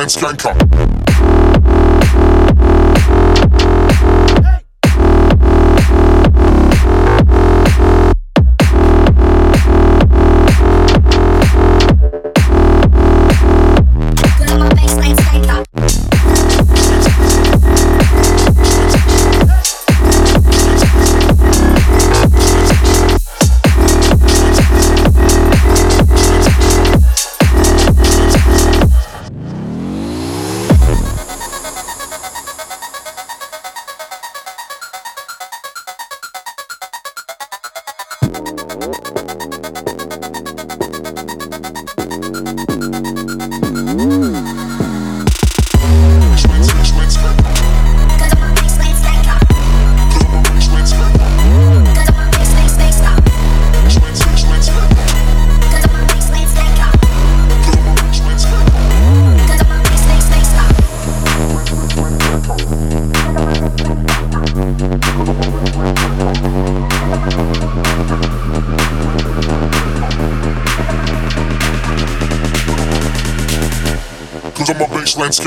Konsequenz kein Kampf.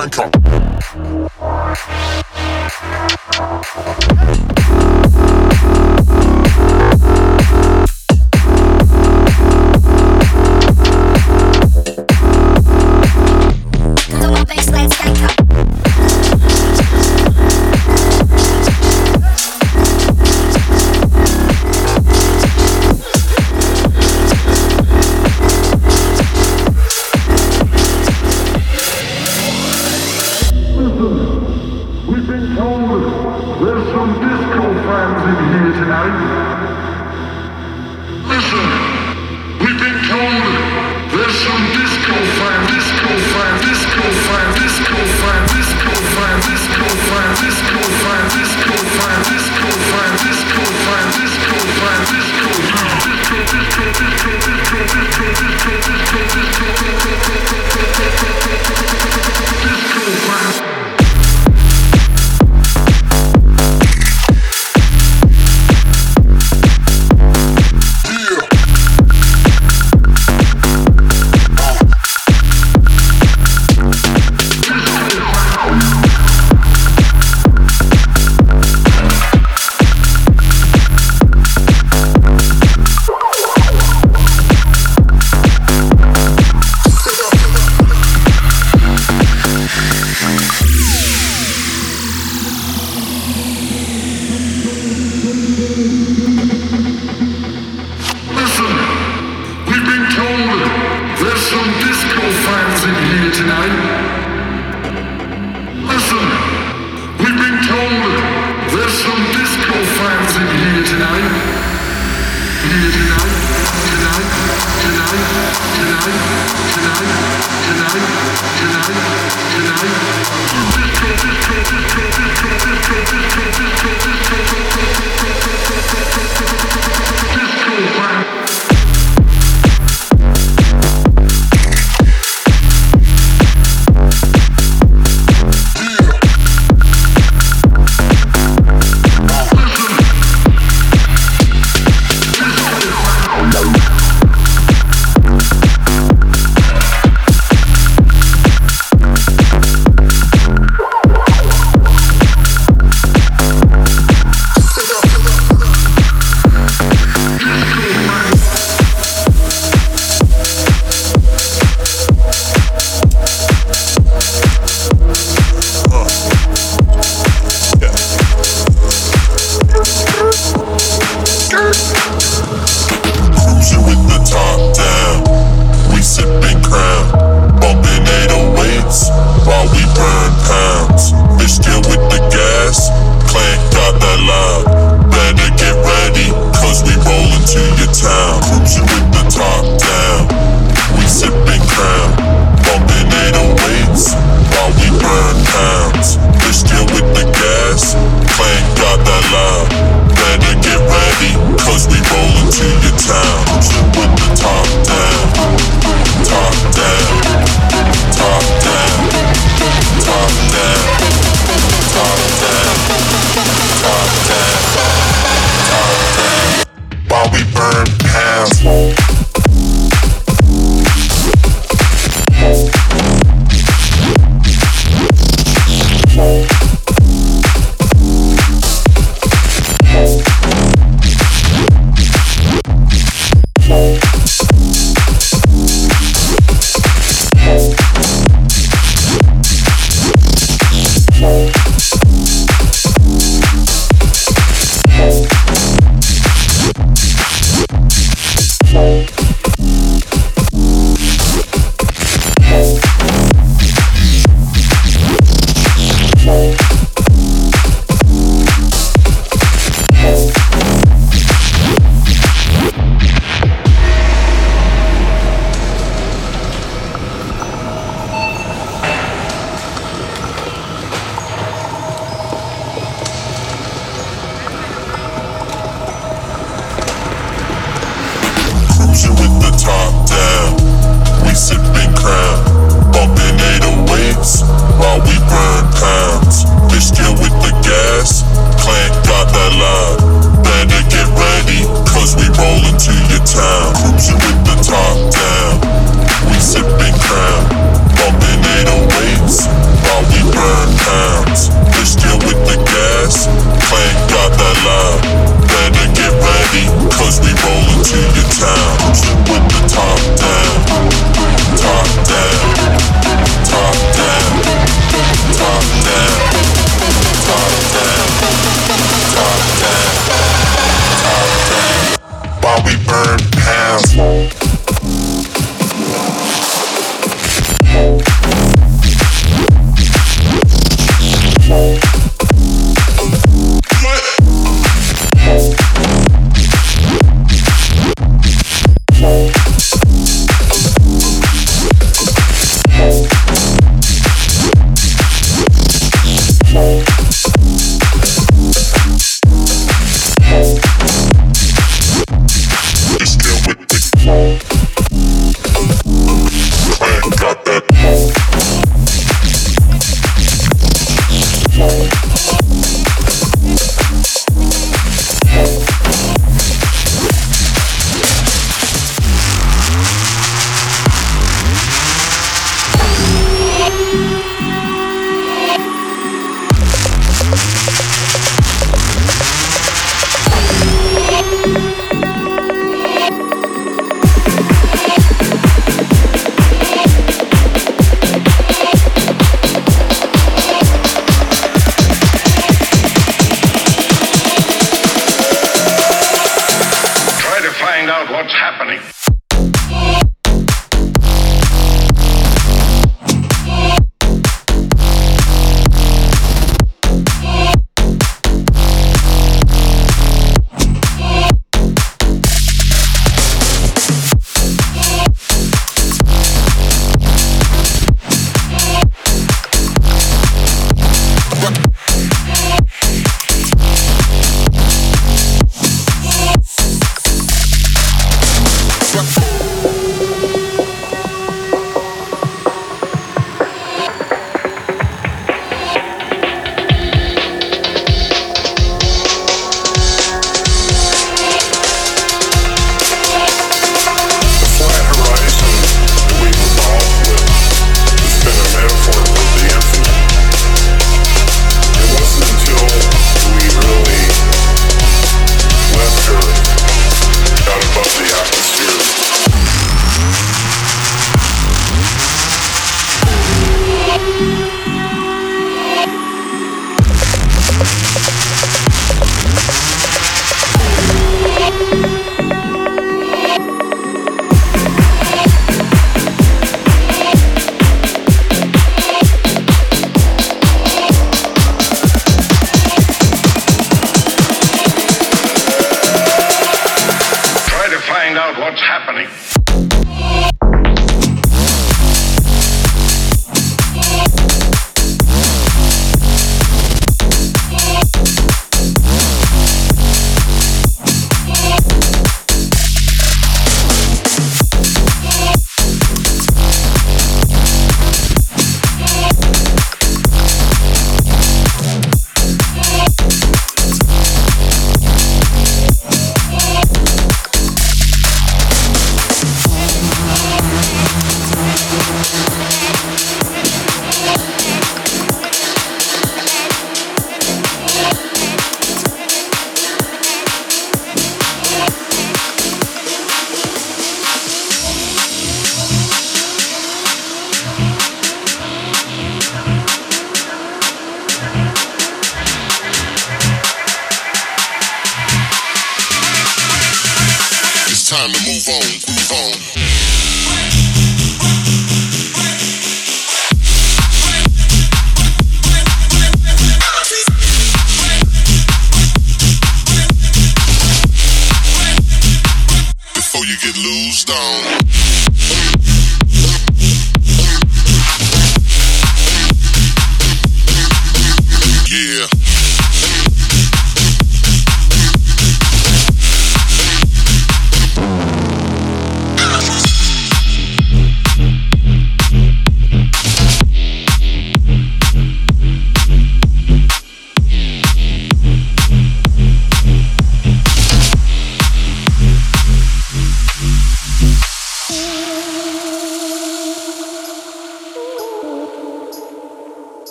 Jacob.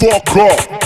Fuck up.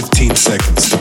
15 seconds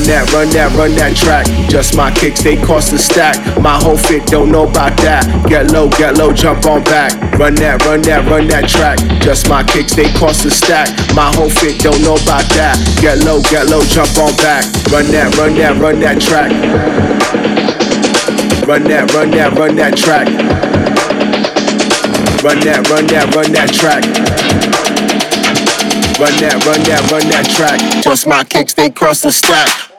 Run that, run that, run that track. Just my kicks, they cost a stack. My whole fit don't know about that. Get low, get low, jump on back. Run that, run that, run that track. Just my kicks, they cost a stack. My whole fit don't know about that. Get low, get low, jump on back. Run that, run that, run that track. Run that, run that, run that track. Run that, run that, run that track. Run that, run that, run that track. Just my kicks, they cross the stack.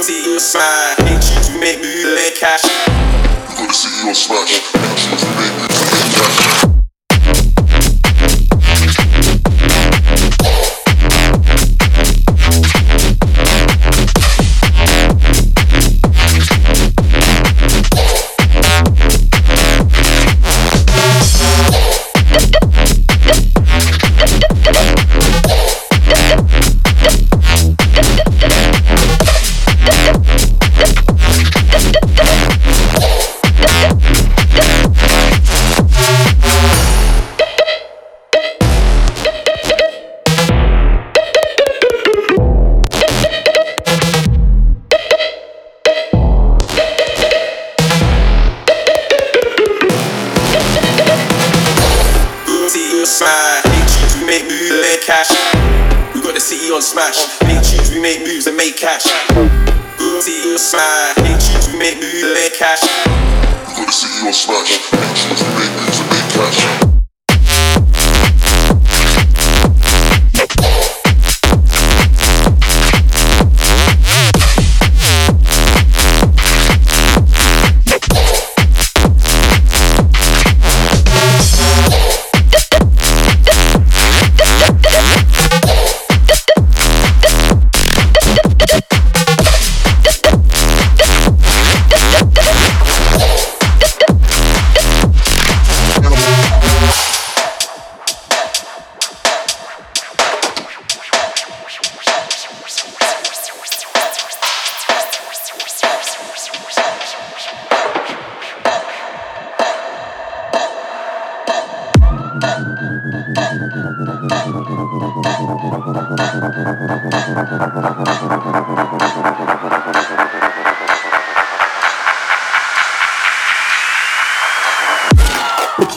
gon' see you smile. Hate you, to make me look cash. You gonna see you on smash. Hate you, to make me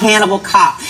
Cannibal Cop.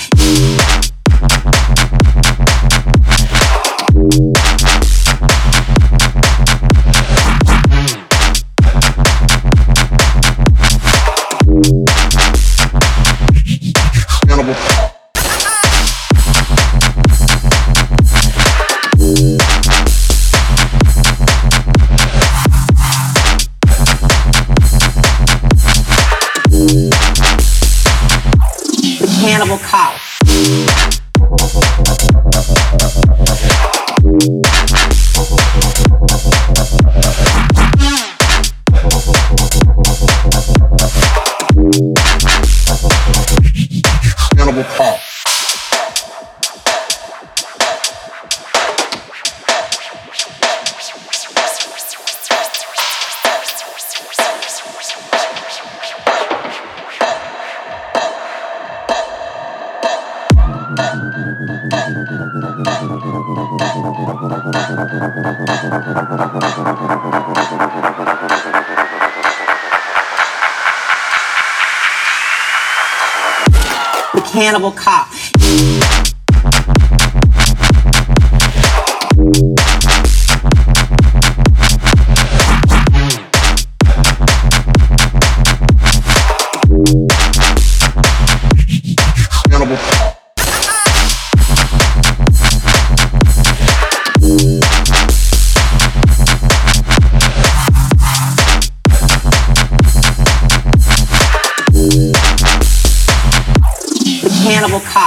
The Cannibal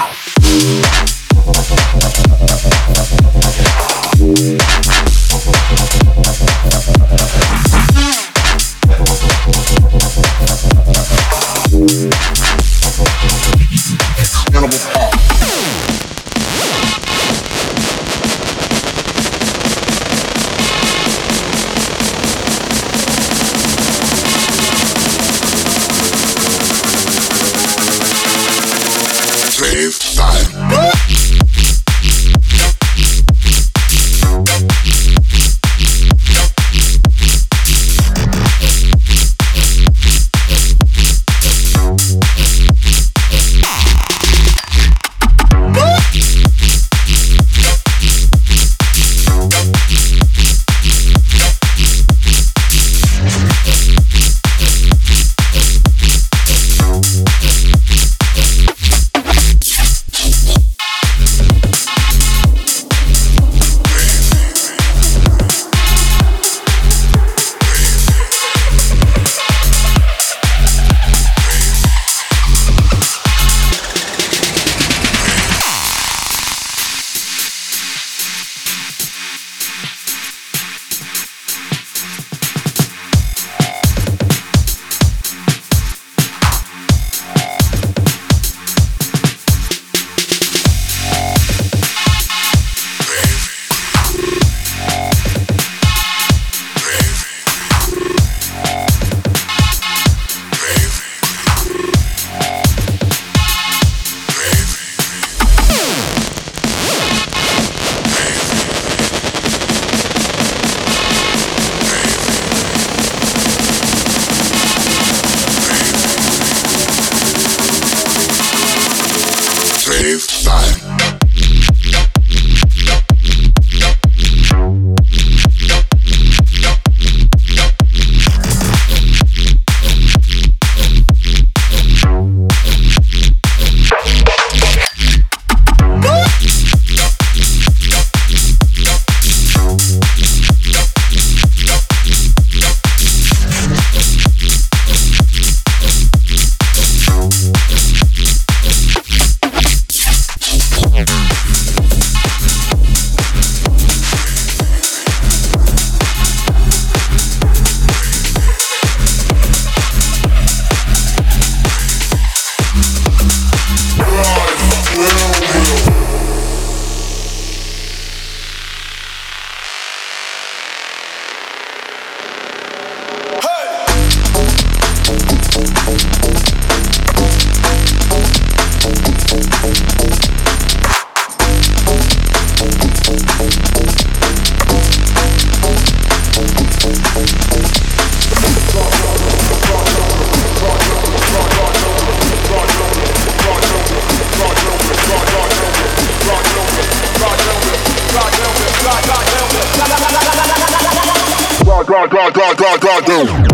God,